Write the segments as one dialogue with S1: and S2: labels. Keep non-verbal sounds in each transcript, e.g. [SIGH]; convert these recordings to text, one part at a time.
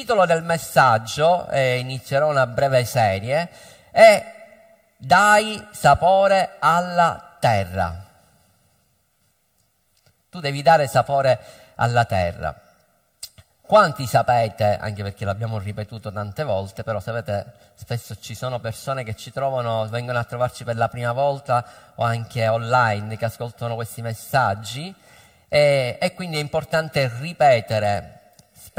S1: titolo del messaggio, e inizierò una breve serie, è Dai sapore alla terra. Tu devi dare sapore alla terra. Quanti sapete, anche perché l'abbiamo ripetuto tante volte, però sapete, spesso ci sono persone che ci trovano, vengono a trovarci per la prima volta o anche online che ascoltano questi messaggi e, e quindi è importante ripetere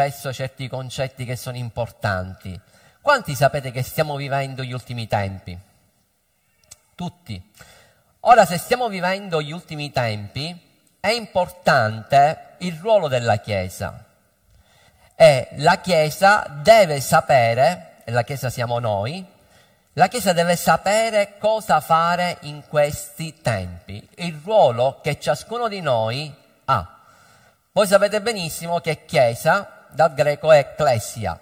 S1: spesso certi concetti che sono importanti. Quanti sapete che stiamo vivendo gli ultimi tempi? Tutti. Ora, se stiamo vivendo gli ultimi tempi, è importante il ruolo della Chiesa e la Chiesa deve sapere, e la Chiesa siamo noi, la Chiesa deve sapere cosa fare in questi tempi, il ruolo che ciascuno di noi ha. Voi sapete benissimo che Chiesa dal greco ecclesia,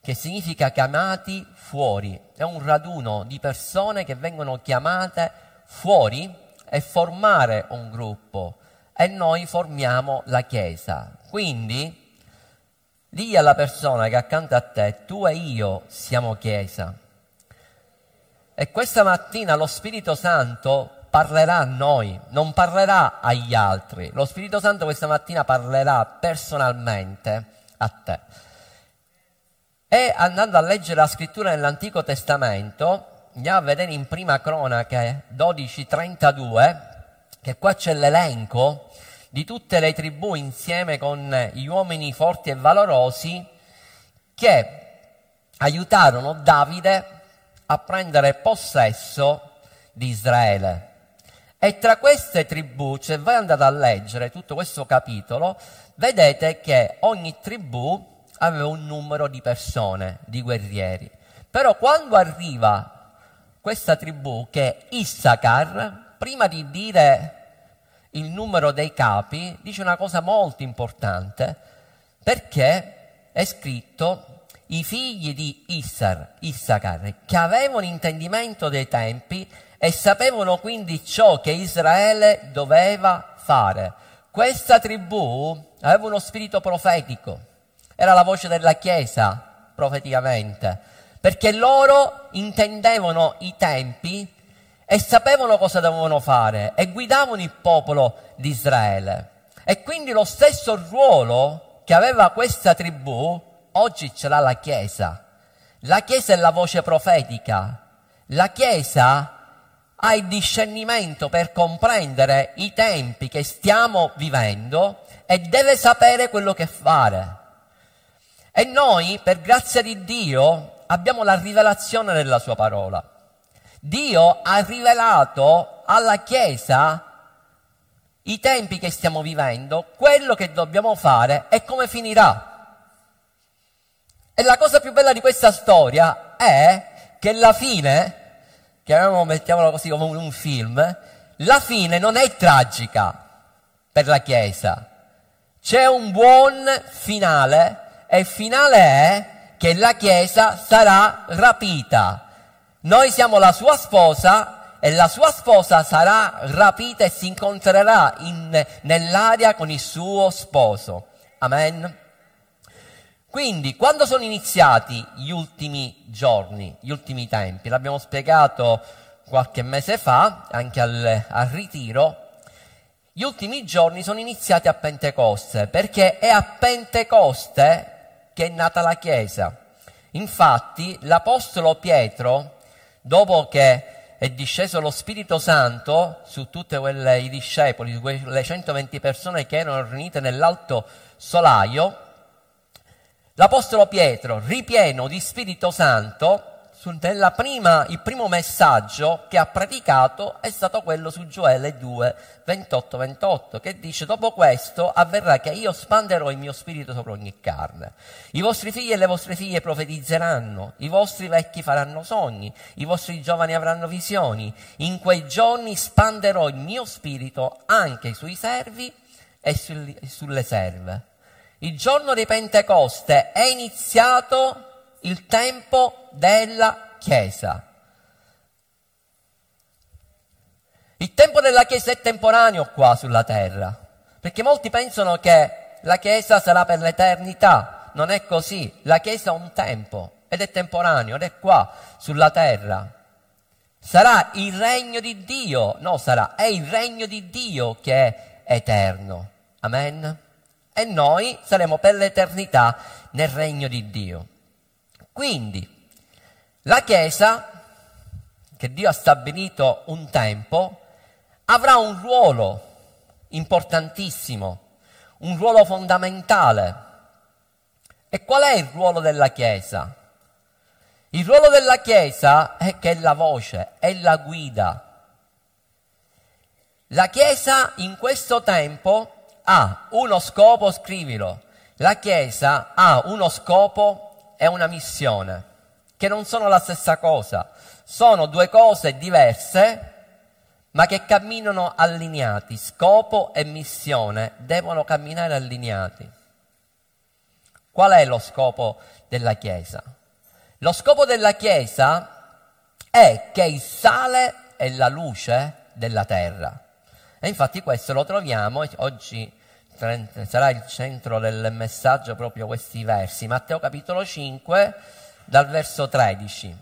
S1: che significa chiamati fuori, è un raduno di persone che vengono chiamate fuori e formare un gruppo e noi formiamo la Chiesa. Quindi Dì alla persona che accanto a te, tu e io siamo Chiesa. E questa mattina lo Spirito Santo parlerà a noi, non parlerà agli altri. Lo Spirito Santo questa mattina parlerà personalmente a te. E andando a leggere la scrittura nell'Antico Testamento, andiamo a vedere in prima cronache 12.32, che qua c'è l'elenco di tutte le tribù insieme con gli uomini forti e valorosi che aiutarono Davide a prendere possesso di Israele. E tra queste tribù, se voi andate a leggere tutto questo capitolo, vedete che ogni tribù aveva un numero di persone, di guerrieri. Però quando arriva questa tribù che è Issachar, prima di dire il numero dei capi dice una cosa molto importante perché è scritto i figli di Issar, Issachar, che avevano intendimento dei tempi e sapevano quindi ciò che Israele doveva fare. Questa tribù aveva uno spirito profetico, era la voce della Chiesa profeticamente, perché loro intendevano i tempi e sapevano cosa dovevano fare e guidavano il popolo di Israele. E quindi lo stesso ruolo che aveva questa tribù, oggi ce l'ha la Chiesa. La Chiesa è la voce profetica. La Chiesa ha il discernimento per comprendere i tempi che stiamo vivendo e deve sapere quello che fare. E noi, per grazia di Dio, abbiamo la rivelazione della sua parola. Dio ha rivelato alla Chiesa i tempi che stiamo vivendo, quello che dobbiamo fare e come finirà. E la cosa più bella di questa storia è che la fine, chiamiamolo, mettiamolo così come un film, la fine non è tragica per la Chiesa. C'è un buon finale e il finale è che la Chiesa sarà rapita noi siamo la sua sposa e la sua sposa sarà rapita e si incontrerà in, nell'aria con il suo sposo. Amen. Quindi, quando sono iniziati gli ultimi giorni, gli ultimi tempi, l'abbiamo spiegato qualche mese fa, anche al, al ritiro, gli ultimi giorni sono iniziati a Pentecoste, perché è a Pentecoste che è nata la Chiesa. Infatti, l'Apostolo Pietro dopo che è disceso lo Spirito Santo su tutti i discepoli, su quelle 120 persone che erano riunite nell'alto solaio, l'Apostolo Pietro, ripieno di Spirito Santo, prima, il primo messaggio che ha predicato è stato quello su Gioele 2, 28, 28, che dice, dopo questo avverrà che io spanderò il mio spirito sopra ogni carne. I vostri figli e le vostre figlie profetizzeranno, i vostri vecchi faranno sogni, i vostri giovani avranno visioni. In quei giorni spanderò il mio spirito anche sui servi e sulle serve. Il giorno di Pentecoste è iniziato il tempo della Chiesa. Il tempo della Chiesa è temporaneo qua sulla terra, perché molti pensano che la Chiesa sarà per l'eternità, non è così. La Chiesa ha un tempo ed è temporaneo ed è qua, sulla terra. Sarà il regno di Dio, no sarà, è il regno di Dio che è eterno. Amen? E noi saremo per l'eternità nel regno di Dio. Quindi, la Chiesa, che Dio ha stabilito un tempo, avrà un ruolo importantissimo, un ruolo fondamentale. E qual è il ruolo della Chiesa? Il ruolo della Chiesa è che è la voce, è la guida. La Chiesa in questo tempo ha uno scopo, scrivilo, la Chiesa ha uno scopo e una missione, che non sono la stessa cosa, sono due cose diverse, ma che camminano allineati, scopo e missione devono camminare allineati. Qual è lo scopo della Chiesa? Lo scopo della Chiesa è che il sale è la luce della terra. E infatti questo lo troviamo, oggi sarà il centro del messaggio proprio questi versi, Matteo capitolo 5 dal verso 13.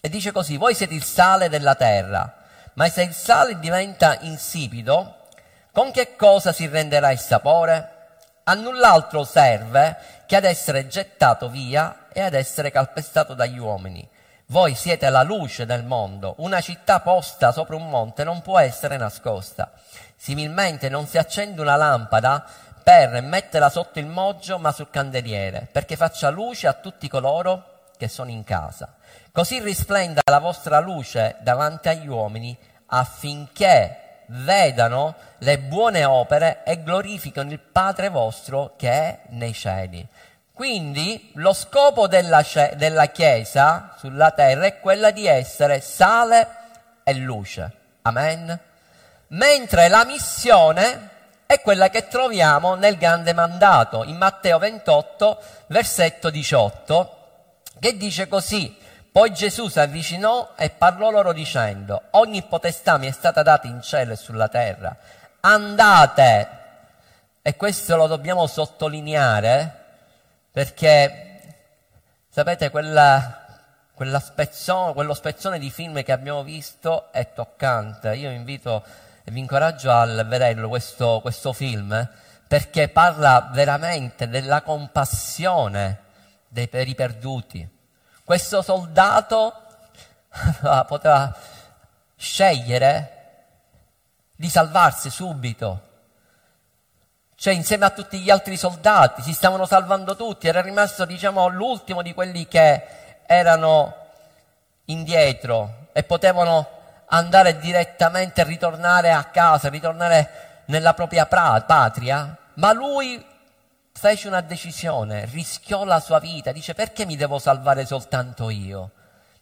S1: E dice così, voi siete il sale della terra, ma se il sale diventa insipido, con che cosa si renderà il sapore? A null'altro serve che ad essere gettato via e ad essere calpestato dagli uomini. Voi siete la luce del mondo. Una città posta sopra un monte non può essere nascosta. Similmente non si accende una lampada per metterla sotto il moggio ma sul candeliere, perché faccia luce a tutti coloro che sono in casa. Così risplenda la vostra luce davanti agli uomini affinché vedano le buone opere e glorificano il Padre vostro che è nei cieli. Quindi lo scopo della, della Chiesa sulla terra è quella di essere sale e luce. Amen. Mentre la missione è quella che troviamo nel grande mandato, in Matteo 28, versetto 18, che dice così, poi Gesù si avvicinò e parlò loro dicendo, ogni potestà mi è stata data in cielo e sulla terra, andate, e questo lo dobbiamo sottolineare, perché sapete quella, quella spezzone, quello spezzone di film che abbiamo visto è toccante. Io vi invito e vi incoraggio a vederlo questo, questo film perché parla veramente della compassione dei per i perduti. Questo soldato [LAUGHS] poteva scegliere di salvarsi subito cioè insieme a tutti gli altri soldati, si stavano salvando tutti, era rimasto diciamo l'ultimo di quelli che erano indietro e potevano andare direttamente, ritornare a casa, ritornare nella propria pra- patria, ma lui fece una decisione, rischiò la sua vita, dice perché mi devo salvare soltanto io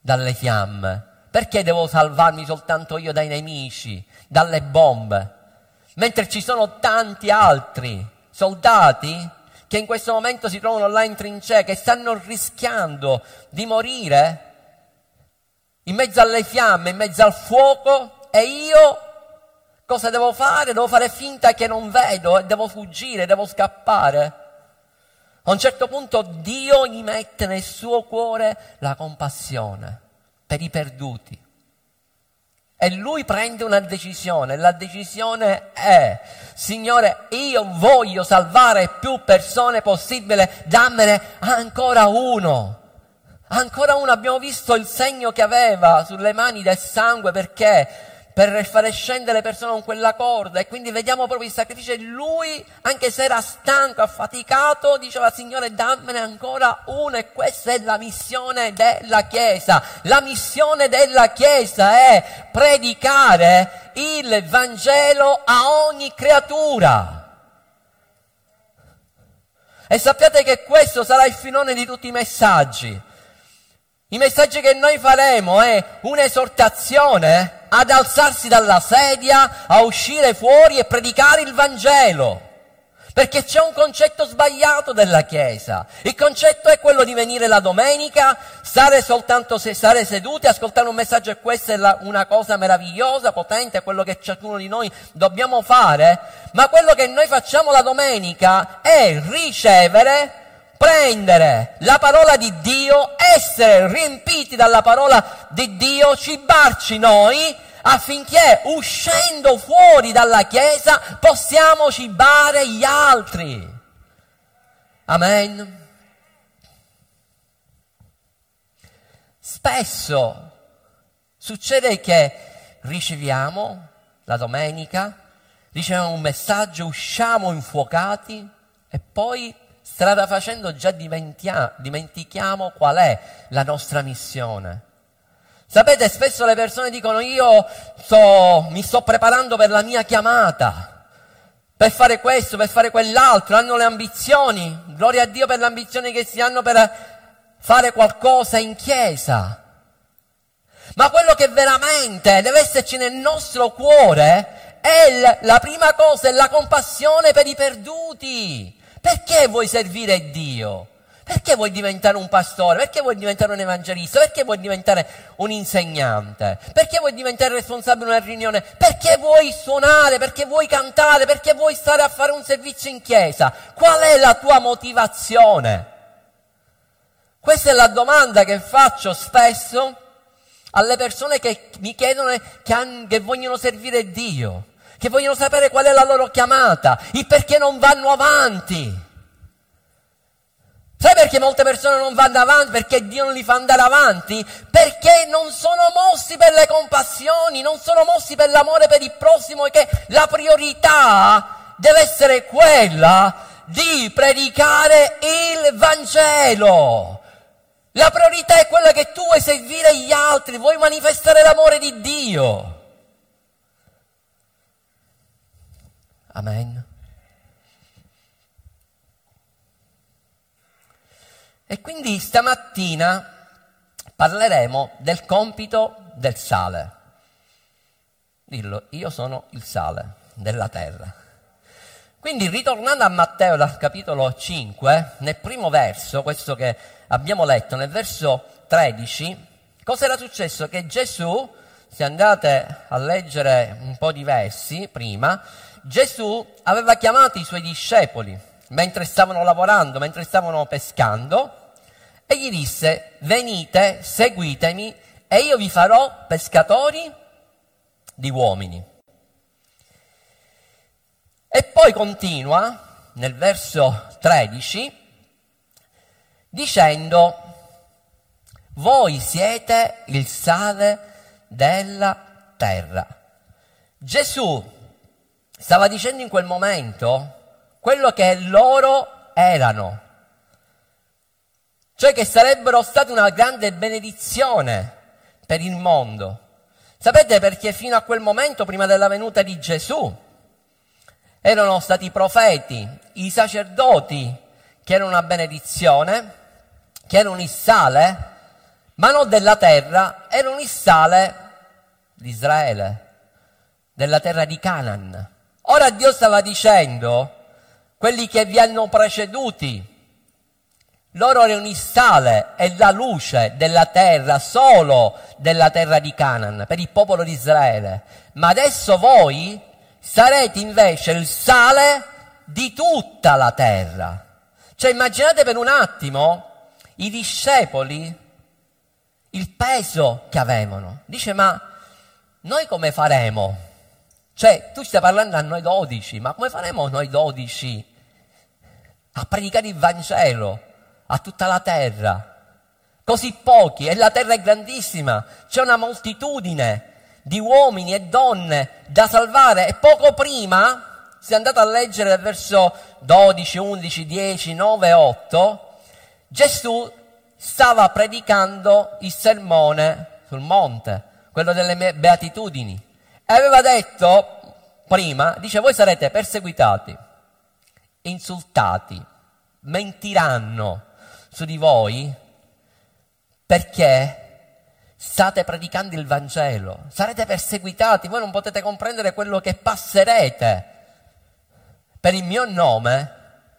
S1: dalle fiamme? Perché devo salvarmi soltanto io dai nemici, dalle bombe? mentre ci sono tanti altri soldati che in questo momento si trovano là in trincea, che stanno rischiando di morire in mezzo alle fiamme, in mezzo al fuoco, e io cosa devo fare? Devo fare finta che non vedo e devo fuggire, devo scappare. A un certo punto Dio gli mette nel suo cuore la compassione per i perduti. E lui prende una decisione, la decisione è, Signore, io voglio salvare più persone possibile, dammene ancora uno. Ancora uno, abbiamo visto il segno che aveva sulle mani del sangue perché per fare scendere le persone con quella corda e quindi vediamo proprio il sacrificio lui, anche se era stanco, affaticato, diceva Signore dammene ancora uno e questa è la missione della Chiesa. La missione della Chiesa è predicare il Vangelo a ogni creatura. E sappiate che questo sarà il filone di tutti i messaggi. I messaggi che noi faremo è un'esortazione ad alzarsi dalla sedia, a uscire fuori e predicare il Vangelo. Perché c'è un concetto sbagliato della Chiesa. Il concetto è quello di venire la domenica, stare soltanto se, stare seduti, ascoltare un messaggio e questa è la, una cosa meravigliosa, potente, quello che ciascuno di noi dobbiamo fare. Ma quello che noi facciamo la domenica è ricevere prendere la parola di Dio, essere riempiti dalla parola di Dio, cibarci noi affinché uscendo fuori dalla Chiesa possiamo cibare gli altri. Amen. Spesso succede che riceviamo la domenica, riceviamo un messaggio, usciamo infuocati e poi strada facendo già dimentichiamo qual è la nostra missione. Sapete, spesso le persone dicono io sto, mi sto preparando per la mia chiamata, per fare questo, per fare quell'altro, hanno le ambizioni, gloria a Dio per le ambizioni che si hanno per fare qualcosa in chiesa. Ma quello che veramente deve esserci nel nostro cuore è la prima cosa, è la compassione per i perduti. Perché vuoi servire Dio? Perché vuoi diventare un pastore? Perché vuoi diventare un evangelista? Perché vuoi diventare un insegnante? Perché vuoi diventare responsabile di una riunione? Perché vuoi suonare? Perché vuoi cantare? Perché vuoi stare a fare un servizio in chiesa? Qual è la tua motivazione? Questa è la domanda che faccio spesso alle persone che mi chiedono che, vogliono servire Dio, che vogliono sapere qual è la loro chiamata, il perché non vanno avanti. Sai perché molte persone non vanno avanti? Perché Dio non li fa andare avanti? Perché non sono mossi per le compassioni, non sono mossi per l'amore per il prossimo e che la priorità deve essere quella di predicare il Vangelo. La priorità è quella che tu vuoi servire gli altri, vuoi manifestare l'amore di Dio. Amen. E quindi stamattina parleremo del compito del sale. Dillo, io sono il sale della terra. Quindi ritornando a Matteo dal capitolo 5, nel primo verso, questo che abbiamo letto, nel verso 13, cosa era successo? Che Gesù, se andate a leggere un po' di versi prima, Gesù aveva chiamato i suoi discepoli mentre stavano lavorando, mentre stavano pescando, e gli disse, venite, seguitemi, e io vi farò pescatori di uomini. E poi continua nel verso 13 dicendo, voi siete il sale della terra. Gesù stava dicendo in quel momento quello che loro erano, cioè che sarebbero stati una grande benedizione per il mondo. Sapete perché fino a quel momento, prima della venuta di Gesù, erano stati i profeti, i sacerdoti che erano una benedizione, che erano il sale, ma non della terra, erano il sale di Israele, della terra di Canaan. Ora Dio stava dicendo quelli che vi hanno preceduti. Loro erano il sale e la luce della terra, solo della terra di Canaan, per il popolo di Israele. Ma adesso voi sarete invece il sale di tutta la terra. Cioè immaginate per un attimo i discepoli, il peso che avevano. Dice, ma noi come faremo? Cioè, tu stai parlando a noi dodici, ma come faremo noi dodici a predicare il Vangelo a tutta la terra? Così pochi, e la terra è grandissima, c'è una moltitudine di uomini e donne da salvare e poco prima, se andate a leggere il verso 12, 11, 10, 9, 8, Gesù stava predicando il sermone sul monte, quello delle beatitudini. E aveva detto prima, dice, voi sarete perseguitati, insultati, mentiranno su di voi perché state predicando il Vangelo, sarete perseguitati, voi non potete comprendere quello che passerete per il mio nome,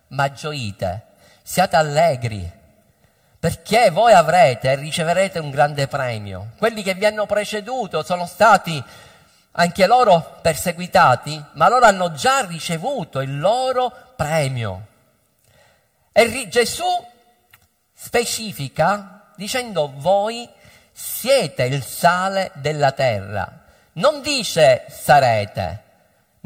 S1: ma gioite, siate allegri, perché voi avrete e riceverete un grande premio. Quelli che vi hanno preceduto sono stati anche loro perseguitati, ma loro hanno già ricevuto il loro premio. E Gesù specifica dicendo voi siete il sale della terra. Non dice sarete,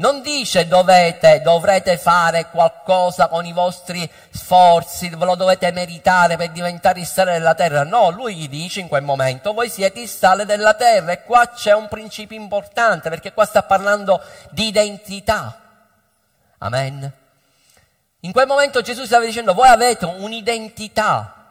S1: non dice dovete, dovrete fare qualcosa con i vostri sforzi, ve lo dovete meritare per diventare il sale della terra. No, lui gli dice in quel momento, voi siete il sale della terra. E qua c'è un principio importante, perché qua sta parlando di identità. Amen. In quel momento Gesù stava dicendo, voi avete un'identità.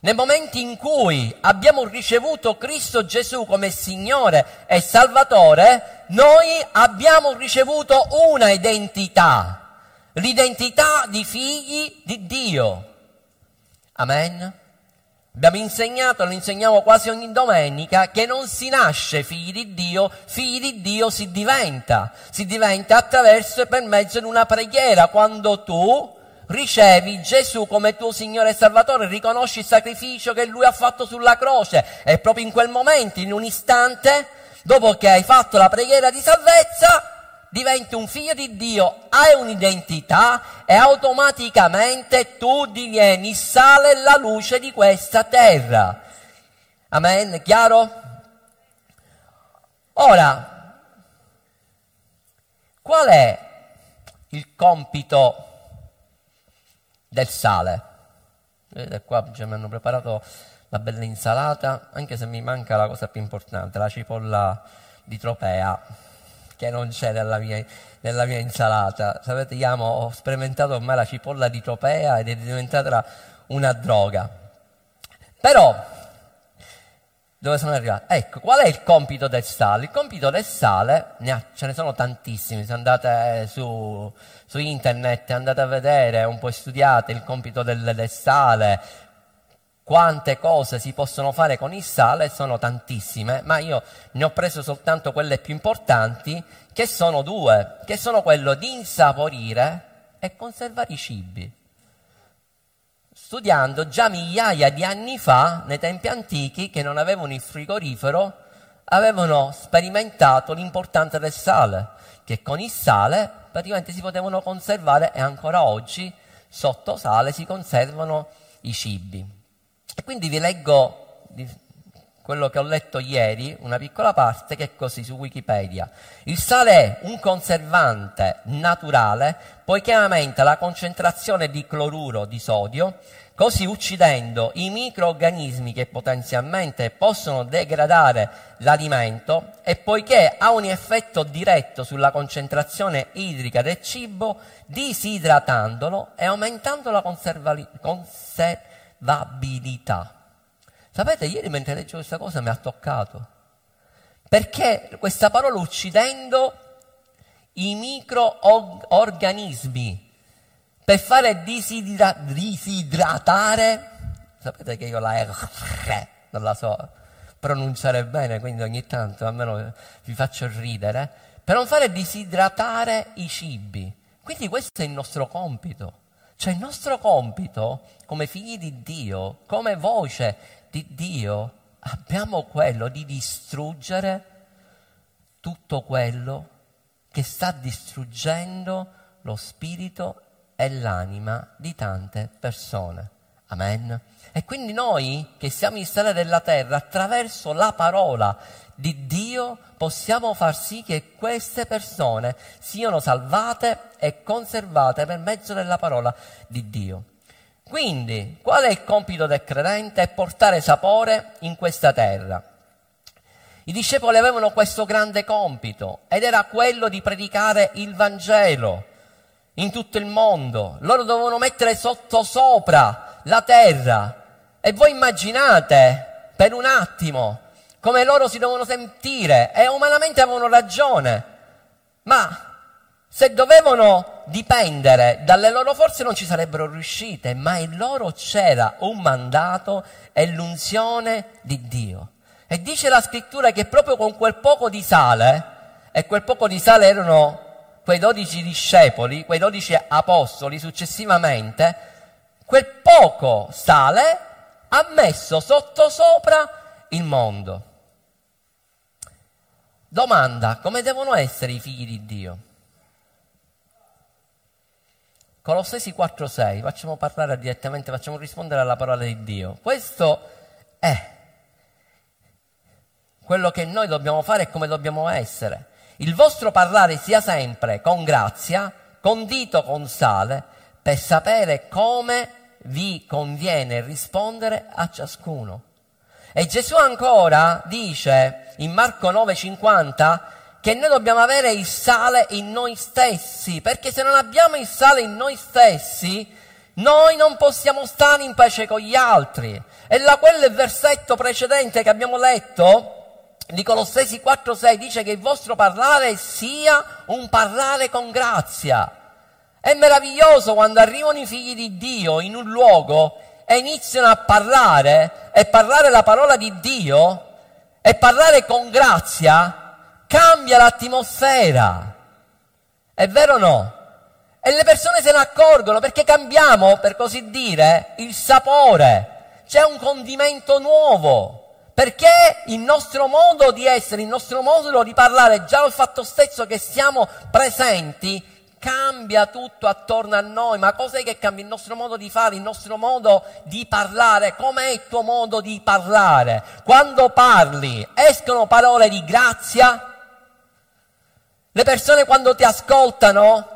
S1: Nel momento in cui abbiamo ricevuto Cristo Gesù come Signore e Salvatore, noi abbiamo ricevuto una identità, l'identità di figli di Dio. Amen. Abbiamo insegnato, lo insegniamo quasi ogni domenica, che non si nasce figli di Dio, figli di Dio si diventa. Si diventa attraverso e per mezzo di una preghiera, quando tu ricevi Gesù come tuo Signore e Salvatore, riconosci il sacrificio che Lui ha fatto sulla croce e proprio in quel momento, in un istante, dopo che hai fatto la preghiera di salvezza, diventi un figlio di Dio, hai un'identità e automaticamente tu divieni il sale e la luce di questa terra. Amen, chiaro? Ora, qual è il compito del sale. Vedete qua cioè, mi hanno preparato la bella insalata, anche se mi manca la cosa più importante, la cipolla di tropea, che non c'è nella mia, nella mia insalata. Sapete, io amo, ho sperimentato ormai la cipolla di tropea ed è diventata una droga. Però, dove sono arrivato? Ecco, qual è il compito del sale? Il compito del sale, ne ha, ce ne sono tantissimi, se andate su su internet, andate a vedere, un po' studiate il compito del, del sale, quante cose si possono fare con il sale, sono tantissime, ma io ne ho preso soltanto quelle più importanti, che sono due, che sono quello di insaporire e conservare i cibi. Studiando già migliaia di anni fa, nei tempi antichi, che non avevano il frigorifero, avevano sperimentato l'importanza del sale, che con il sale praticamente si potevano conservare e ancora oggi sotto sale si conservano i cibi. E quindi vi leggo quello che ho letto ieri, una piccola parte che è così su Wikipedia. Il sale è un conservante naturale poiché aumenta la concentrazione di cloruro di sodio così uccidendo i microorganismi che potenzialmente possono degradare l'alimento e poiché ha un effetto diretto sulla concentrazione idrica del cibo, disidratandolo e aumentando la conservali- conservabilità. Sapete, ieri mentre leggevo questa cosa mi ha toccato, perché questa parola uccidendo i microorganismi per fare disidra- disidratare, sapete che io la R non la so pronunciare bene, quindi ogni tanto almeno vi faccio ridere, per non fare disidratare i cibi. Quindi questo è il nostro compito. Cioè il nostro compito come figli di Dio, come voce di Dio, abbiamo quello di distruggere tutto quello che sta distruggendo lo spirito è l'anima di tante persone. Amen. E quindi noi che siamo in sale della terra, attraverso la parola di Dio, possiamo far sì che queste persone siano salvate e conservate per mezzo della parola di Dio. Quindi, qual è il compito del credente? È portare sapore in questa terra. I discepoli avevano questo grande compito ed era quello di predicare il Vangelo in tutto il mondo. Loro dovevano mettere sotto sopra la terra. E voi immaginate per un attimo come loro si devono sentire. E umanamente avevano ragione. Ma se dovevano dipendere dalle loro forze non ci sarebbero riuscite, ma in loro c'era un mandato e l'unzione di Dio. E dice la scrittura che proprio con quel poco di sale, e quel poco di sale erano quei dodici discepoli, quei dodici apostoli successivamente, quel poco sale ha messo sottosopra il mondo. Domanda, come devono essere i figli di Dio? Colossesi 4:6, facciamo parlare direttamente, facciamo rispondere alla parola di Dio. Questo è quello che noi dobbiamo fare e come dobbiamo essere. Il vostro parlare sia sempre con grazia, condito con sale, per sapere come vi conviene rispondere a ciascuno. E Gesù ancora dice in Marco 9:50 che noi dobbiamo avere il sale in noi stessi, perché se non abbiamo il sale in noi stessi, noi non possiamo stare in pace con gli altri. E da quel versetto precedente che abbiamo letto, di Colossesi 4:6 dice che il vostro parlare sia un parlare con grazia. È meraviglioso quando arrivano i figli di Dio in un luogo e iniziano a parlare e parlare la parola di Dio e parlare con grazia, cambia l'atmosfera. È vero o no? E le persone se ne accorgono perché cambiamo, per così dire, il sapore. C'è un condimento nuovo. Perché il nostro modo di essere, il nostro modo di parlare, già il fatto stesso che siamo presenti, cambia tutto attorno a noi. Ma cos'è che cambia? Il nostro modo di fare, il nostro modo di parlare. Com'è il tuo modo di parlare? Quando parli, escono parole di grazia? Le persone quando ti ascoltano,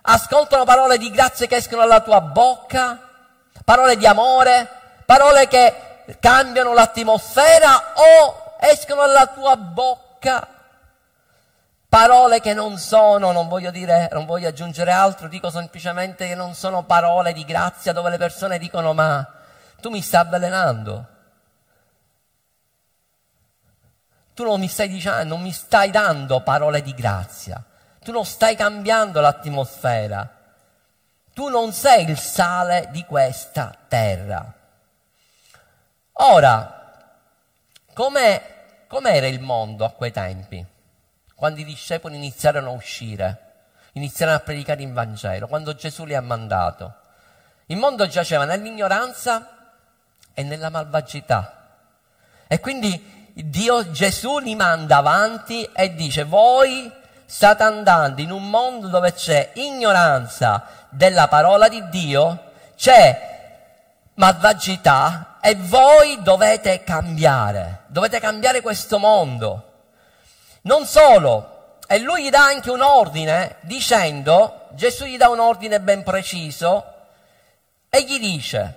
S1: ascoltano parole di grazia che escono dalla tua bocca? Parole di amore? Parole che cambiano l'atmosfera o escono dalla tua bocca parole che non sono, non voglio dire, non voglio aggiungere altro, dico semplicemente che non sono parole di grazia dove le persone dicono ma tu mi stai avvelenando. Tu non mi stai dicendo, non mi stai dando parole di grazia. Tu non stai cambiando l'atmosfera. Tu non sei il sale di questa terra. Ora, com'è, com'era il mondo a quei tempi? Quando i discepoli iniziarono a uscire, iniziarono a predicare il Vangelo, quando Gesù li ha mandato. Il mondo giaceva nell'ignoranza e nella malvagità. E quindi Dio, Gesù li manda avanti e dice, voi state andando in un mondo dove c'è ignoranza della parola di Dio, c'è malvagità e voi dovete cambiare, dovete cambiare questo mondo. Non solo, e lui gli dà anche un ordine dicendo, Gesù gli dà un ordine ben preciso e gli dice,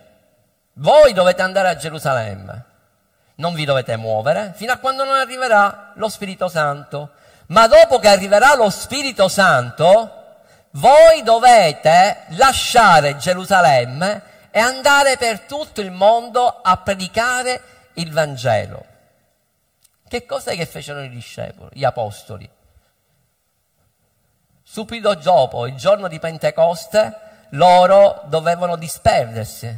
S1: voi dovete andare a Gerusalemme, non vi dovete muovere fino a quando non arriverà lo Spirito Santo, ma dopo che arriverà lo Spirito Santo, voi dovete lasciare Gerusalemme e andare per tutto il mondo a predicare il Vangelo. Che cosa è che fecero i discepoli, gli apostoli? Subito dopo, il giorno di Pentecoste, loro dovevano disperdersi.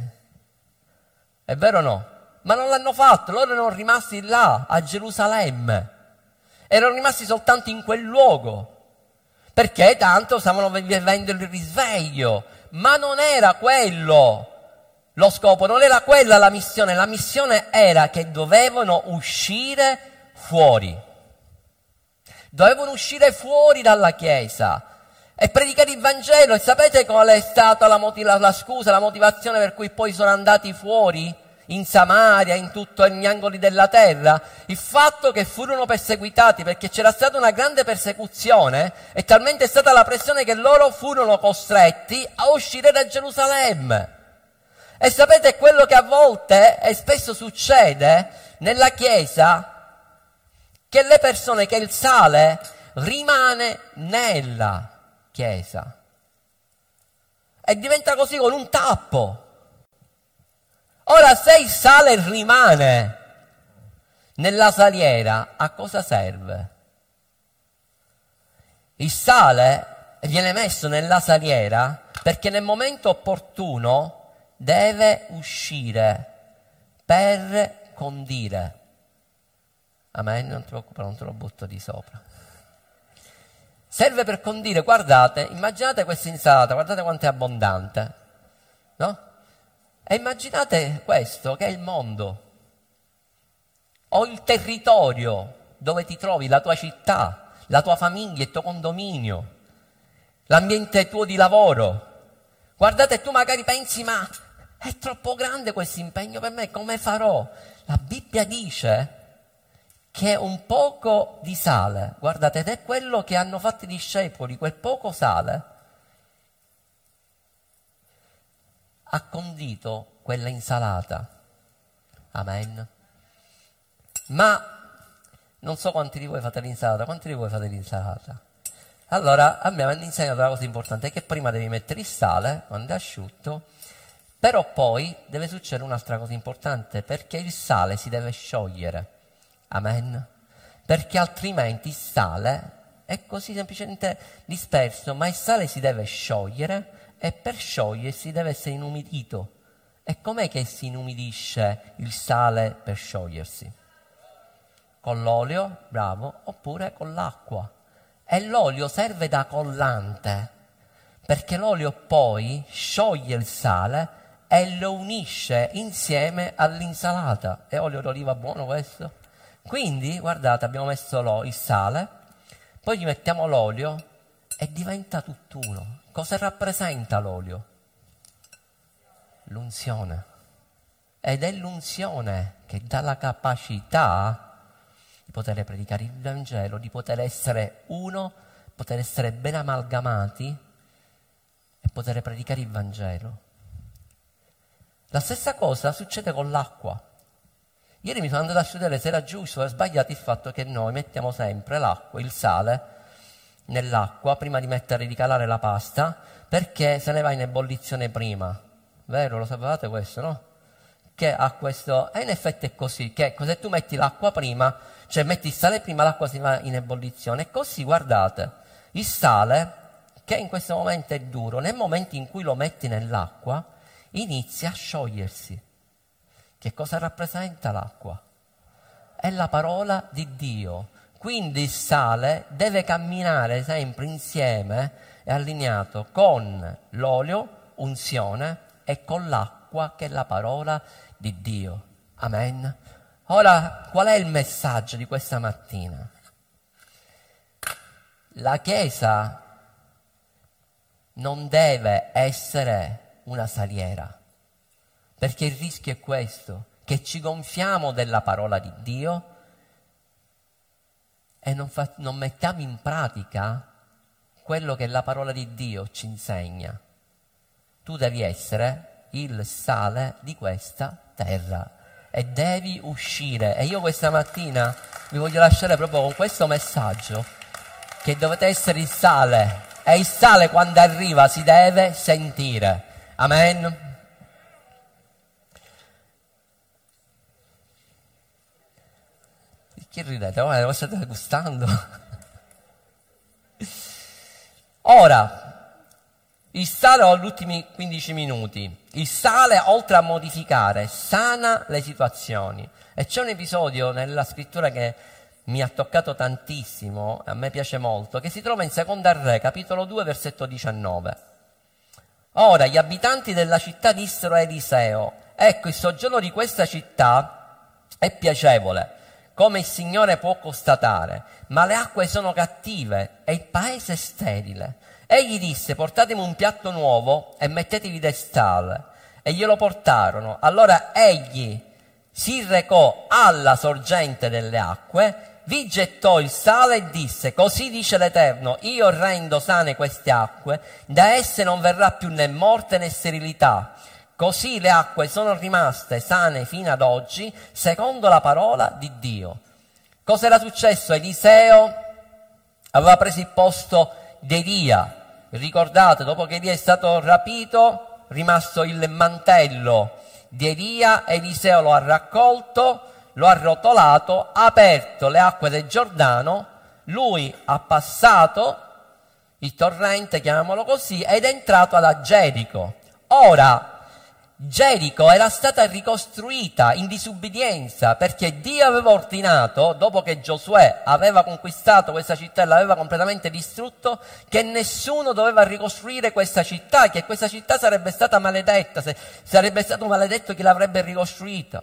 S1: È vero o no? Ma non l'hanno fatto, loro erano rimasti là, a Gerusalemme. Erano rimasti soltanto in quel luogo. Perché tanto stavano vivendo il risveglio. Ma non era quello lo scopo non era quella la missione, la missione era che dovevano uscire fuori. Dovevano uscire fuori dalla Chiesa e predicare il Vangelo. E sapete qual è stata la, motiva- la scusa, la motivazione per cui poi sono andati fuori? in Samaria, in tutti gli angoli della terra, il fatto che furono perseguitati perché c'era stata una grande persecuzione e talmente è stata la pressione che loro furono costretti a uscire da Gerusalemme. E sapete quello che a volte e spesso succede nella Chiesa? Che le persone, che il sale rimane nella Chiesa. E diventa così con un tappo. Ora, se il sale rimane nella saliera, a cosa serve? Il sale viene messo nella saliera perché nel momento opportuno deve uscire per condire. Amen, non ti preoccupare, non te lo butto di sopra. Serve per condire, guardate, immaginate questa insalata, guardate quanto è abbondante, no? E immaginate questo, che è il mondo, o il territorio dove ti trovi, la tua città, la tua famiglia, il tuo condominio, l'ambiente tuo di lavoro, Guardate, tu magari pensi, ma è troppo grande questo impegno per me, come farò? La Bibbia dice che un poco di sale, guardate, ed è quello che hanno fatto i discepoli, quel poco sale, ha condito quella insalata. Amen. Ma non so quanti di voi fate l'insalata, quanti di voi fate l'insalata? Allora, a me mi hanno insegnato una cosa importante, che prima devi mettere il sale, quando è asciutto, però poi deve succedere un'altra cosa importante, perché il sale si deve sciogliere. Amen. Perché altrimenti il sale è così semplicemente disperso, ma il sale si deve sciogliere e per sciogliersi deve essere inumidito. E com'è che si inumidisce il sale per sciogliersi? Con l'olio, bravo, oppure con l'acqua. E l'olio serve da collante, perché l'olio poi scioglie il sale e lo unisce insieme all'insalata. È olio d'oliva buono questo? Quindi, guardate, abbiamo messo il sale, poi gli mettiamo l'olio e diventa tutt'uno. Cosa rappresenta l'olio? L'unzione. Ed è l'unzione che dà la capacità di poter predicare il Vangelo, di poter essere uno, poter essere ben amalgamati e poter predicare il Vangelo. La stessa cosa succede con l'acqua. Ieri mi sono andato a studiare se era giusto o sbagliato il fatto che noi mettiamo sempre l'acqua, il sale, nell'acqua prima di mettere di calare la pasta, perché se ne va in ebollizione prima. Vero? Lo sapevate questo, no? Che ha questo... E in effetti è così, che se tu metti l'acqua prima, cioè metti il sale prima, l'acqua si va in ebollizione. E così, guardate, il sale, che in questo momento è duro, nel momento in cui lo metti nell'acqua, inizia a sciogliersi. Che cosa rappresenta l'acqua? È la parola di Dio. Quindi il sale deve camminare sempre insieme e allineato con l'olio, unzione, e con l'acqua che è la parola di Dio. Amen. Ora, qual è il messaggio di questa mattina? La Chiesa non deve essere una saliera. Perché il rischio è questo, che ci gonfiamo della parola di Dio e non, fa, non mettiamo in pratica quello che la parola di Dio ci insegna. Tu devi essere il sale di questa terra e devi uscire. E io questa mattina vi voglio lasciare proprio con questo messaggio, che dovete essere il sale e il sale quando arriva si deve sentire. Amen. Che ridete? Oh, lo state gustando? Ora, il sale ho gli ultimi 15 minuti. Il sale, oltre a modificare, sana le situazioni. E c'è un episodio nella scrittura che mi ha toccato tantissimo, a me piace molto, che si trova in Seconda Re, capitolo 2, versetto 19. Ora gli abitanti della città dissero a Eliseo, ecco il soggiorno di questa città è piacevole, come il Signore può constatare, ma le acque sono cattive e il paese è sterile. Egli disse, portatemi un piatto nuovo e mettetevi del sale. E glielo portarono. Allora egli si recò alla sorgente delle acque vi gettò il sale e disse, così dice l'Eterno, io rendo sane queste acque, da esse non verrà più né morte né sterilità. Così le acque sono rimaste sane fino ad oggi, secondo la parola di Dio. Cosa era successo? Eliseo aveva preso il posto di Elia. Ricordate, dopo che Elia è stato rapito, rimasto il mantello di Elia, Eliseo lo ha raccolto, lo ha rotolato, ha aperto le acque del Giordano, lui ha passato il torrente, chiamiamolo così, ed è entrato ad Gerico. Ora, Gerico era stata ricostruita in disubbidienza perché Dio aveva ordinato, dopo che Giosuè aveva conquistato questa città e l'aveva completamente distrutto, che nessuno doveva ricostruire questa città, che questa città sarebbe stata maledetta, sarebbe stato maledetto chi l'avrebbe ricostruita.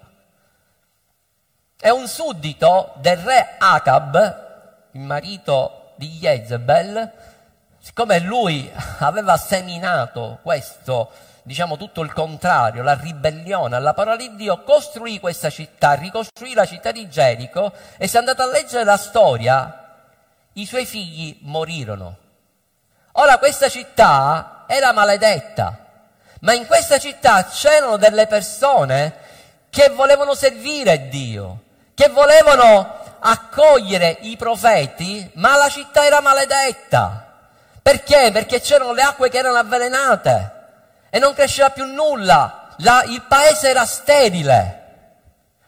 S1: E un suddito del re Acab, il marito di Jezebel, siccome lui aveva seminato questo, diciamo tutto il contrario, la ribellione alla parola di Dio, costruì questa città, ricostruì la città di Gerico e se andate a leggere la storia, i suoi figli morirono. Ora questa città era maledetta, ma in questa città c'erano delle persone che volevano servire Dio, che volevano accogliere i profeti, ma la città era maledetta. Perché? Perché c'erano le acque che erano avvelenate e non cresceva più nulla, la, il paese era sterile.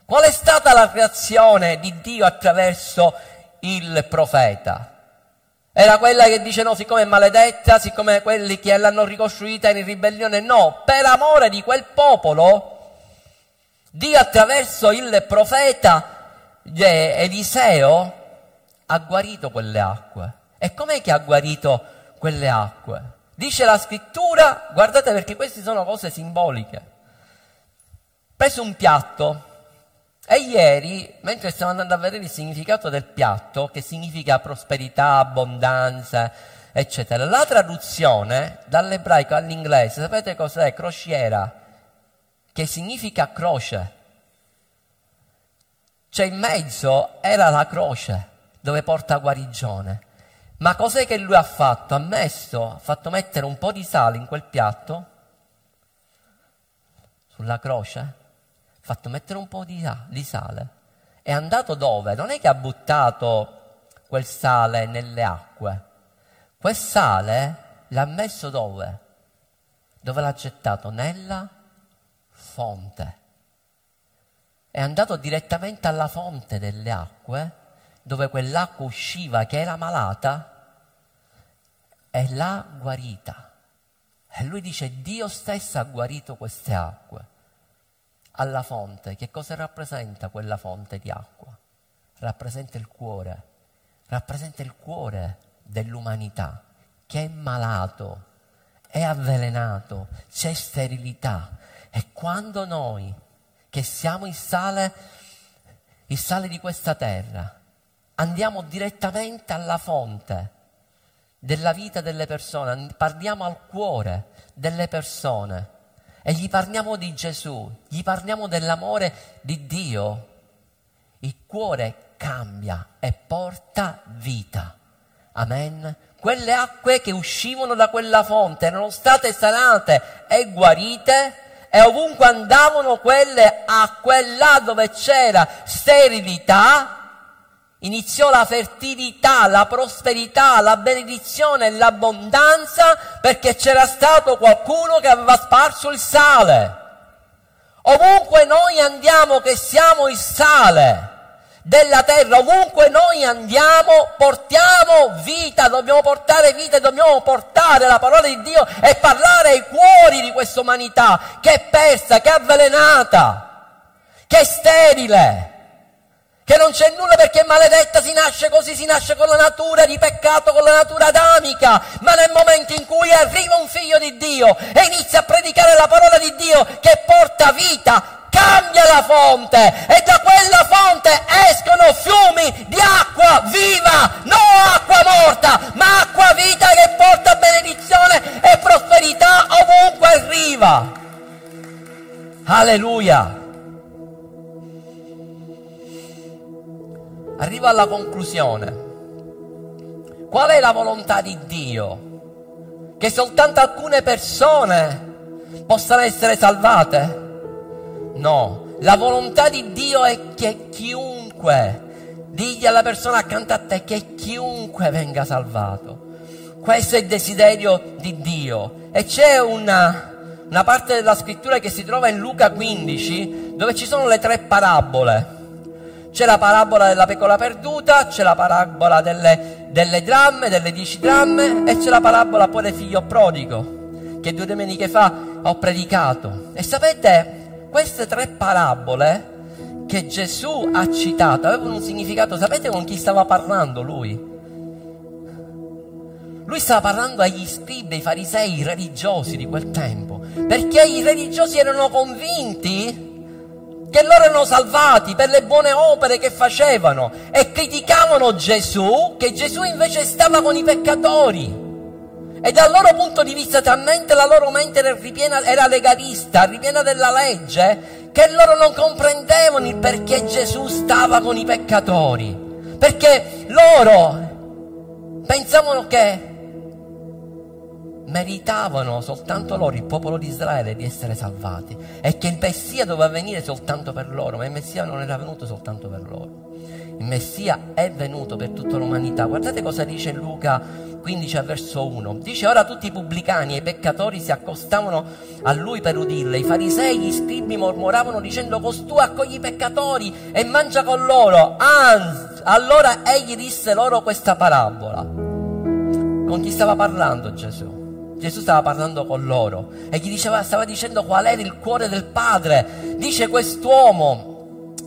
S1: Qual è stata la reazione di Dio attraverso il profeta? Era quella che dice no, siccome è maledetta, siccome quelli che l'hanno ricostruita in ribellione, no, per amore di quel popolo, Dio attraverso il profeta Eliseo ha guarito quelle acque. E com'è che ha guarito quelle acque? Dice la scrittura, guardate perché queste sono cose simboliche. Preso un piatto e ieri, mentre stavo andando a vedere il significato del piatto, che significa prosperità, abbondanza, eccetera, la traduzione dall'ebraico all'inglese, sapete cos'è? Crociera, che significa croce. Cioè in mezzo era la croce dove porta guarigione. Ma cos'è che lui ha fatto? Ha messo, ha fatto mettere un po' di sale in quel piatto, sulla croce, fatto mettere un po' di, di sale. È andato dove? Non è che ha buttato quel sale nelle acque. Quel sale l'ha messo dove? Dove l'ha gettato? Nella fonte. È andato direttamente alla fonte delle acque, dove quell'acqua usciva che era malata, e l'ha guarita. E lui dice, Dio stesso ha guarito queste acque alla fonte, che cosa rappresenta quella fonte di acqua? Rappresenta il cuore, rappresenta il cuore dell'umanità che è malato, è avvelenato, c'è sterilità. E quando noi, che siamo il sale, il sale di questa terra, andiamo direttamente alla fonte della vita delle persone, parliamo al cuore delle persone, e gli parliamo di Gesù, gli parliamo dell'amore di Dio, il cuore cambia e porta vita. Amen. Quelle acque che uscivano da quella fonte erano state sanate e guarite e ovunque andavano quelle acque là dove c'era sterilità, Iniziò la fertilità, la prosperità, la benedizione e l'abbondanza perché c'era stato qualcuno che aveva sparso il sale. Ovunque noi andiamo che siamo il sale della terra, ovunque noi andiamo portiamo vita, dobbiamo portare vita, dobbiamo portare la parola di Dio e parlare ai cuori di questa umanità che è persa, che è avvelenata, che è sterile che non c'è nulla perché maledetta si nasce così, si nasce con la natura di peccato, con la natura adamica, ma nel momento in cui arriva un figlio di Dio e inizia a predicare la parola di Dio che porta vita, cambia la fonte e da quella fonte escono fiumi di acqua viva, non acqua morta, ma acqua vita che porta benedizione e prosperità ovunque arriva. Alleluia. arrivo alla conclusione. Qual è la volontà di Dio? Che soltanto alcune persone possano essere salvate? No, la volontà di Dio è che chiunque, digli alla persona accanto a te che chiunque venga salvato. Questo è il desiderio di Dio. E c'è una, una parte della scrittura che si trova in Luca 15 dove ci sono le tre parabole c'è la parabola della pecora perduta, c'è la parabola delle, delle dramme, delle dieci dramme e c'è la parabola poi del figlio prodigo, che due domeniche fa ho predicato. E sapete, queste tre parabole che Gesù ha citato avevano un significato, sapete con chi stava parlando lui? Lui stava parlando agli scribi, ai farisei, i religiosi di quel tempo, perché i religiosi erano convinti che loro erano salvati per le buone opere che facevano e criticavano Gesù, che Gesù invece stava con i peccatori. E dal loro punto di vista talmente la loro mente era, ripiena, era legalista, ripiena della legge, che loro non comprendevano il perché Gesù stava con i peccatori. Perché loro pensavano che meritavano soltanto loro, il popolo di Israele, di essere salvati e che il Messia doveva venire soltanto per loro, ma il Messia non era venuto soltanto per loro. Il Messia è venuto per tutta l'umanità. Guardate cosa dice Luca 15 verso 1. Dice ora tutti i pubblicani e i peccatori si accostavano a lui per udirle. I farisei e gli scribi mormoravano dicendo costù accogli i peccatori e mangia con loro. Anzi, allora egli disse loro questa parabola. Con chi stava parlando Gesù? Gesù stava parlando con loro e gli diceva, stava dicendo qual era il cuore del Padre. Dice quest'uomo,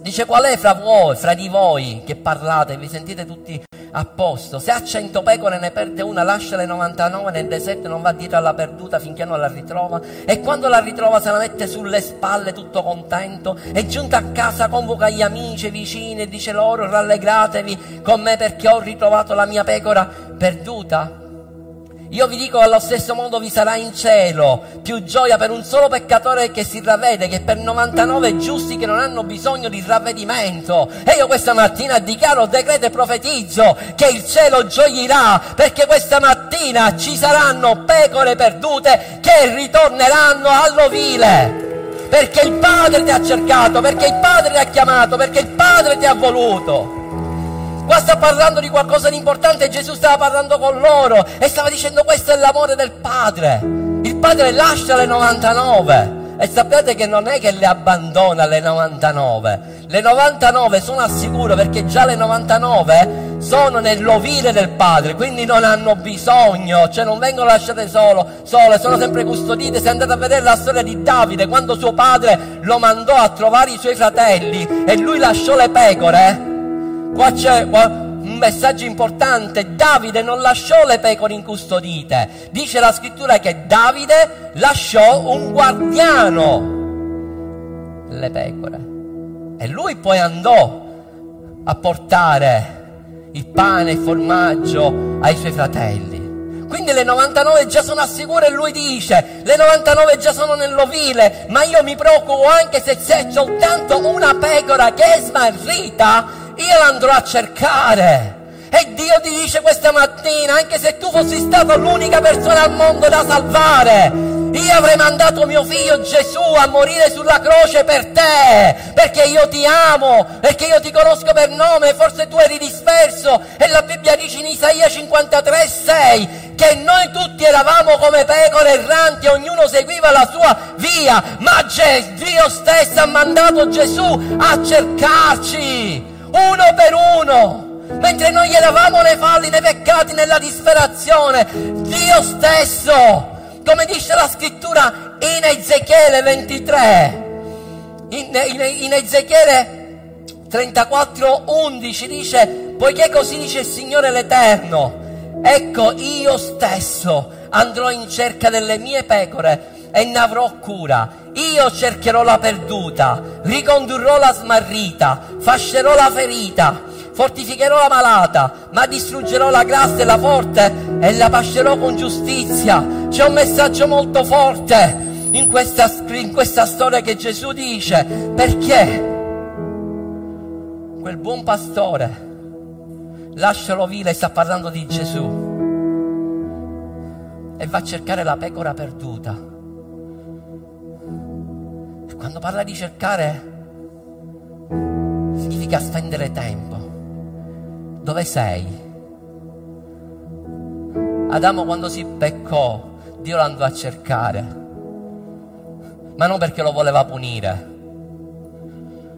S1: dice qual è fra voi, fra di voi che parlate, vi sentite tutti a posto. Se ha cento pecore ne perde una, lascia le 99 nel deserto non va dietro alla perduta finché non la ritrova. E quando la ritrova se la mette sulle spalle tutto contento. E giunta a casa convoca gli amici, vicini e dice loro rallegratevi con me perché ho ritrovato la mia pecora perduta. Io vi dico allo stesso modo vi sarà in cielo più gioia per un solo peccatore che si ravvede che per 99 giusti che non hanno bisogno di ravvedimento. E io questa mattina dichiaro, decreto e profetizzo che il cielo gioirà perché questa mattina ci saranno pecore perdute che ritorneranno all'ovile. Perché il Padre ti ha cercato, perché il Padre ti ha chiamato, perché il Padre ti ha voluto. Qua sta parlando di qualcosa di importante, Gesù stava parlando con loro e stava dicendo questo è l'amore del Padre. Il Padre lascia le 99 e sapete che non è che le abbandona le 99. Le 99 sono al sicuro perché già le 99 sono nell'ovile del Padre, quindi non hanno bisogno, cioè non vengono lasciate solo, sole, sono sempre custodite. Se andate a vedere la storia di Davide, quando suo padre lo mandò a trovare i suoi fratelli e lui lasciò le pecore, Qua c'è un messaggio importante. Davide non lasciò le pecore incustodite. Dice la scrittura che Davide lasciò un guardiano le pecore. E lui poi andò a portare il pane, il formaggio ai suoi fratelli. Quindi le 99 già sono assicure e lui dice, le 99 già sono nell'ovile, ma io mi preoccupo anche se c'è soltanto una pecora che è smarrita io l'andrò a cercare. E Dio ti dice questa mattina, anche se tu fossi stato l'unica persona al mondo da salvare, io avrei mandato mio figlio Gesù a morire sulla croce per te, perché io ti amo, perché io ti conosco per nome, forse tu eri disperso e la Bibbia dice in Isaia 53, 6 che noi tutti eravamo come pecore erranti, ognuno seguiva la sua via, ma Dio stesso ha mandato Gesù a cercarci uno per uno. Mentre noi eravamo nei falli, nei peccati, nella disperazione, Dio stesso, come dice la scrittura in Ezechiele 23, in, in, in Ezechiele 34, 11 dice, poiché così dice il Signore l'Eterno, ecco io stesso andrò in cerca delle mie pecore e ne avrò cura. Io cercherò la perduta, ricondurrò la smarrita, fascerò la ferita, fortificherò la malata, ma distruggerò la grassa e la forte e la pascerò con giustizia. C'è un messaggio molto forte in questa, in questa storia che Gesù dice, perché? Quel buon pastore lascia l'ovile e sta parlando di Gesù e va a cercare la pecora perduta quando parla di cercare, significa spendere tempo. Dove sei? Adamo quando si peccò, Dio lo andò a cercare, ma non perché lo voleva punire,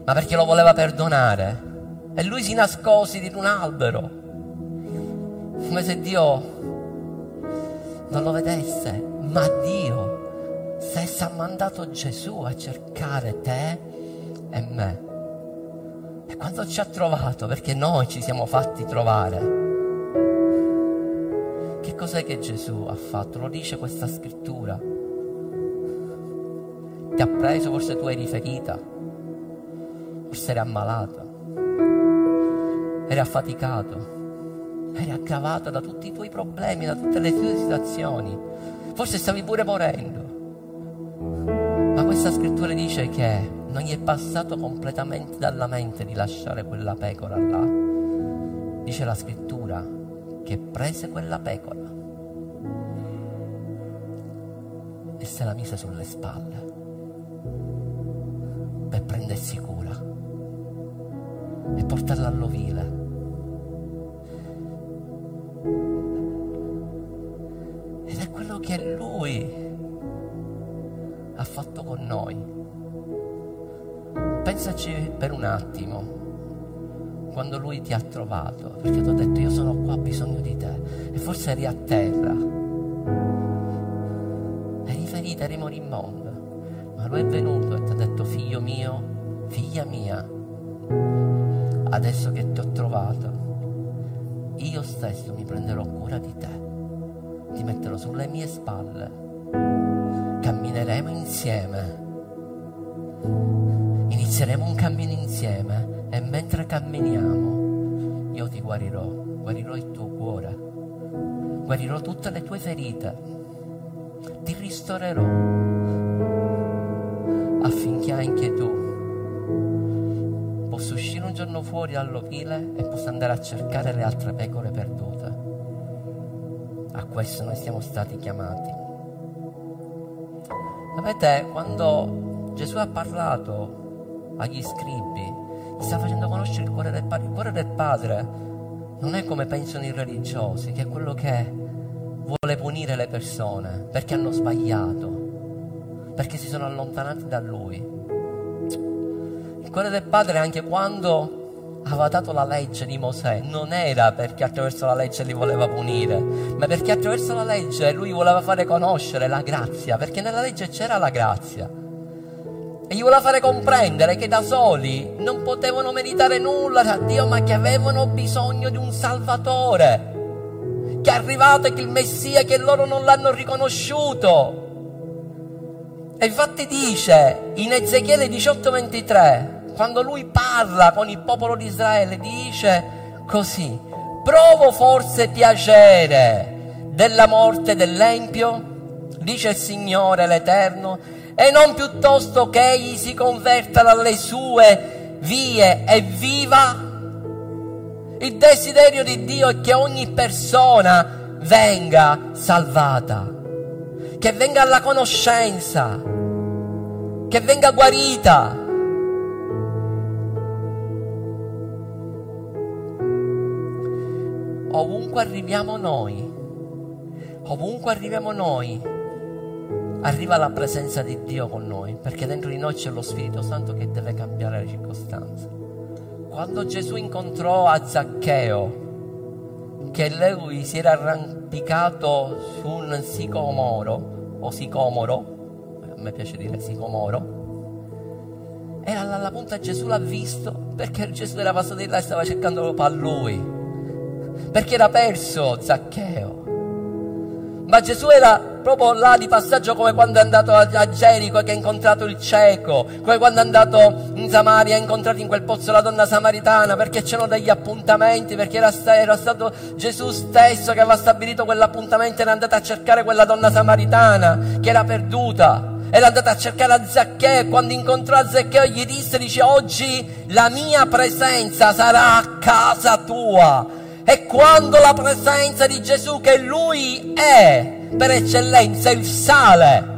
S1: ma perché lo voleva perdonare. E lui si nascose in un albero, come se Dio non lo vedesse, ma Dio Stessa ha mandato Gesù a cercare te e me. E quando ci ha trovato, perché noi ci siamo fatti trovare, che cos'è che Gesù ha fatto? Lo dice questa scrittura. Ti ha preso, forse tu eri ferita, forse eri ammalata, eri affaticato, eri aggravato da tutti i tuoi problemi, da tutte le tue situazioni. Forse stavi pure morendo. Questa scrittura dice che non gli è passato completamente dalla mente di lasciare quella pecora là. Dice la scrittura che prese quella pecora e se la mise sulle spalle per prendersi cura e portarla all'ovile. Ed è quello che lui ha fatto con noi. Pensaci per un attimo quando lui ti ha trovato, perché ti ha detto io sono qua, ho bisogno di te. E forse eri a terra, eri ferita, eri morimonda, ma lui è venuto e ti ha detto figlio mio, figlia mia, adesso che ti ho trovato, io stesso mi prenderò cura di te, ti metterò sulle mie spalle, cammineremo insieme, inizieremo un cammino insieme e mentre camminiamo, io ti guarirò, guarirò il tuo cuore, guarirò tutte le tue ferite, ti ristorerò affinché anche tu possa uscire un giorno fuori all'ovile e possa andare a cercare le altre pecore perdute. A questo noi siamo stati chiamati. Sapete, quando Gesù ha parlato agli scribi, ti sta facendo conoscere il cuore del Padre. Il cuore del Padre non è come pensano i religiosi, che è quello che vuole punire le persone perché hanno sbagliato, perché si sono allontanati da Lui. Il cuore del Padre anche quando aveva dato la legge di Mosè non era perché attraverso la legge li voleva punire, ma perché attraverso la legge lui voleva fare conoscere la grazia, perché nella legge c'era la grazia. E gli voleva fare comprendere che da soli non potevano meritare nulla da Dio, ma che avevano bisogno di un Salvatore. Che è arrivato e che il Messia, che loro non l'hanno riconosciuto. E infatti dice in Ezechiele 18:23, quando lui parla con il popolo di Israele, dice così, provo forse piacere della morte dell'Empio? Dice il Signore l'Eterno, e non piuttosto che egli si converta dalle sue vie e viva? Il desiderio di Dio è che ogni persona venga salvata, che venga alla conoscenza, che venga guarita. Ovunque arriviamo noi, ovunque arriviamo noi, arriva la presenza di Dio con noi, perché dentro di noi c'è lo Spirito Santo che deve cambiare le circostanze. Quando Gesù incontrò a Zaccheo, che lui si era arrampicato su un sicomoro, o sicomoro, a me piace dire sicomoro, era alla punta Gesù l'ha visto, perché Gesù era passato di là e stava cercando a lui, perché era perso Zaccheo. Ma Gesù era proprio là di passaggio come quando è andato a, Gerico che ha incontrato il cieco, come quando è andato in Samaria e ha incontrato in quel pozzo la donna samaritana, perché c'erano degli appuntamenti, perché era, era stato Gesù stesso che aveva stabilito quell'appuntamento e era andato a cercare quella donna samaritana che era perduta. Era andata a cercare a Zaccheo quando incontrò a Zaccheo gli disse, dice oggi la mia presenza sarà a casa tua. E quando la presenza di Gesù che lui è per eccellenza il sale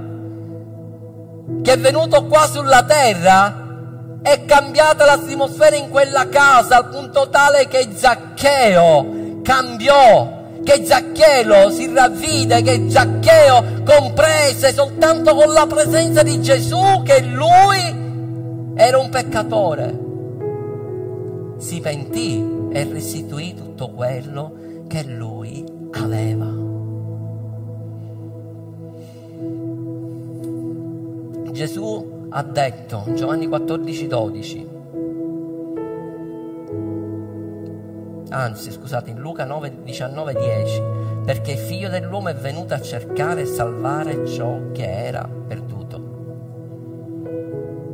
S1: che è venuto qua sulla terra è cambiata l'atmosfera in quella casa al punto tale che Zaccheo cambiò che Zaccheo si ravvide, che Zaccheo comprese soltanto con la presenza di Gesù che lui era un peccatore. Si pentì e restituì tutto quello che lui aveva. Gesù ha detto, Giovanni 14, 12, anzi scusate, in Luca 9, 19, 10, perché il figlio dell'uomo è venuto a cercare e salvare ciò che era perduto.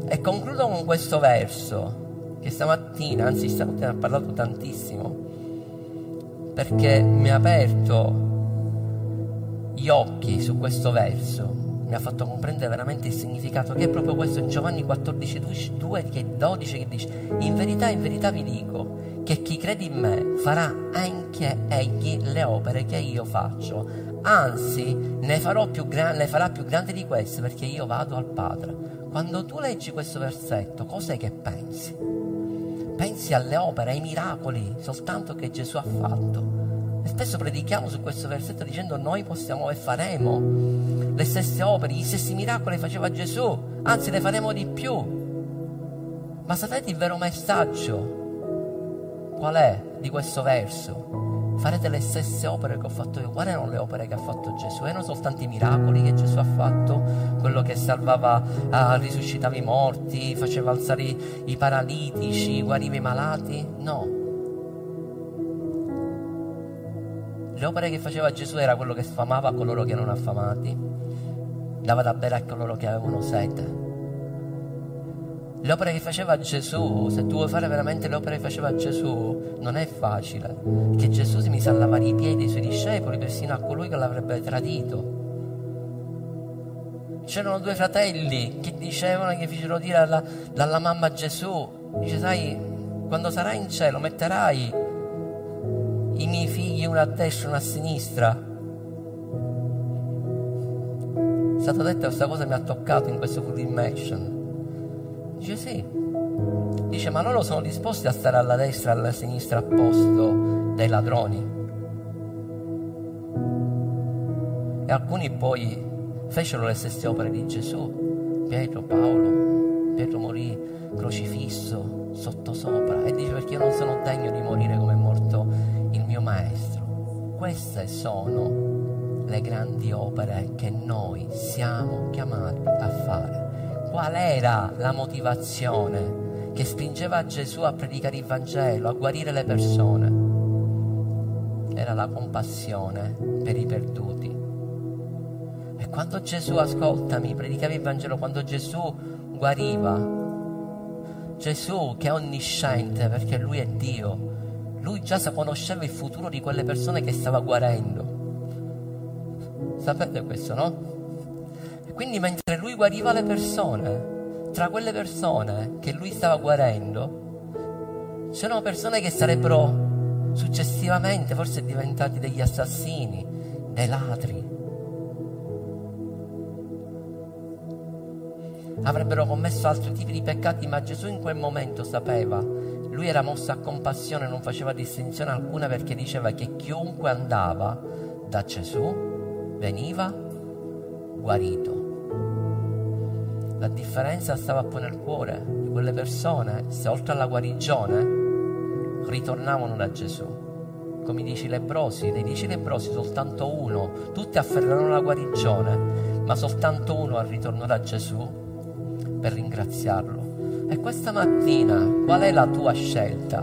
S1: E concludo con questo verso, che stamattina, anzi stamattina ha parlato tantissimo, perché mi ha aperto gli occhi su questo verso, mi ha fatto comprendere veramente il significato che è proprio questo in Giovanni 14, 2, 12 che dice in verità, in verità vi dico che chi crede in me farà anche egli le opere che io faccio, anzi ne, più gran, ne farà più grandi di queste perché io vado al Padre. Quando tu leggi questo versetto, cos'è che pensi? Pensi alle opere, ai miracoli soltanto che Gesù ha fatto. E spesso predichiamo su questo versetto dicendo noi possiamo e faremo le stesse opere, gli stessi miracoli faceva Gesù, anzi ne faremo di più. Ma sapete il vero messaggio? Qual è di questo verso? Farete le stesse opere che ho fatto io. Quali erano le opere che ha fatto Gesù? Erano soltanto i miracoli che Gesù ha fatto, quello che salvava, uh, risuscitava i morti, faceva alzare i paralitici, guariva i malati? No. Le opere che faceva Gesù era quello che sfamava coloro che erano affamati, dava da bere a coloro che avevano sete le opere che faceva Gesù, se tu vuoi fare veramente le opere che faceva Gesù, non è facile. Che Gesù si mise a lavare i piedi ai suoi discepoli, persino a colui che l'avrebbe tradito. C'erano due fratelli che dicevano, che fecero dire alla, dalla mamma Gesù, dice sai, quando sarai in cielo metterai i miei figli una a destra e una a sinistra. È stato detto questa cosa mi ha toccato in questo full immersion. Dice sì. Dice ma loro sono disposti a stare alla destra e alla sinistra a posto dei ladroni. E alcuni poi fecero le stesse opere di Gesù. Pietro, Paolo, Pietro morì crocifisso sottosopra e dice perché io non sono degno di morire come è morto il mio maestro. Queste sono le grandi opere che noi siamo chiamati a fare qual era la motivazione che spingeva Gesù a predicare il Vangelo, a guarire le persone. Era la compassione per i perduti. E quando Gesù, ascoltami, predicava il Vangelo, quando Gesù guariva, Gesù che è onnisciente perché lui è Dio, lui già conosceva il futuro di quelle persone che stava guarendo. Sapete questo, no? Quindi mentre lui guariva le persone, tra quelle persone che lui stava guarendo, c'erano persone che sarebbero successivamente forse diventati degli assassini, dei ladri. Avrebbero commesso altri tipi di peccati, ma Gesù in quel momento sapeva, lui era mosso a compassione, non faceva distinzione alcuna perché diceva che chiunque andava da Gesù veniva guarito. La differenza stava poi nel cuore di quelle persone, se oltre alla guarigione ritornavano da Gesù. Come dici lebrosi, dei dieci lebrosi soltanto uno, tutti afferrarono la guarigione, ma soltanto uno al ritorno da Gesù per ringraziarlo. E questa mattina qual è la tua scelta?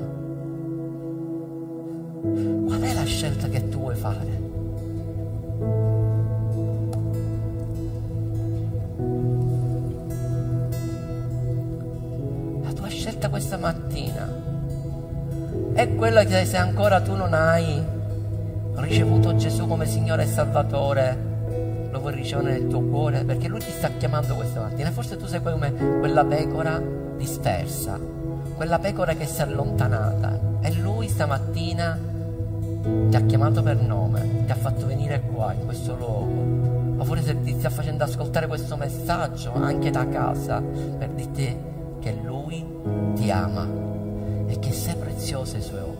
S1: Qual è la scelta che tu vuoi fare? Scelta questa mattina è quella che se ancora tu non hai ricevuto Gesù come Signore e Salvatore, lo vuoi ricevere nel tuo cuore? Perché Lui ti sta chiamando questa mattina. Forse tu sei come quella pecora dispersa, quella pecora che si è allontanata. E Lui stamattina ti ha chiamato per nome, ti ha fatto venire qua, in questo luogo. O forse ti sta facendo ascoltare questo messaggio anche da casa per dirti Lui ti ama e che sei prezioso ai suoi occhi.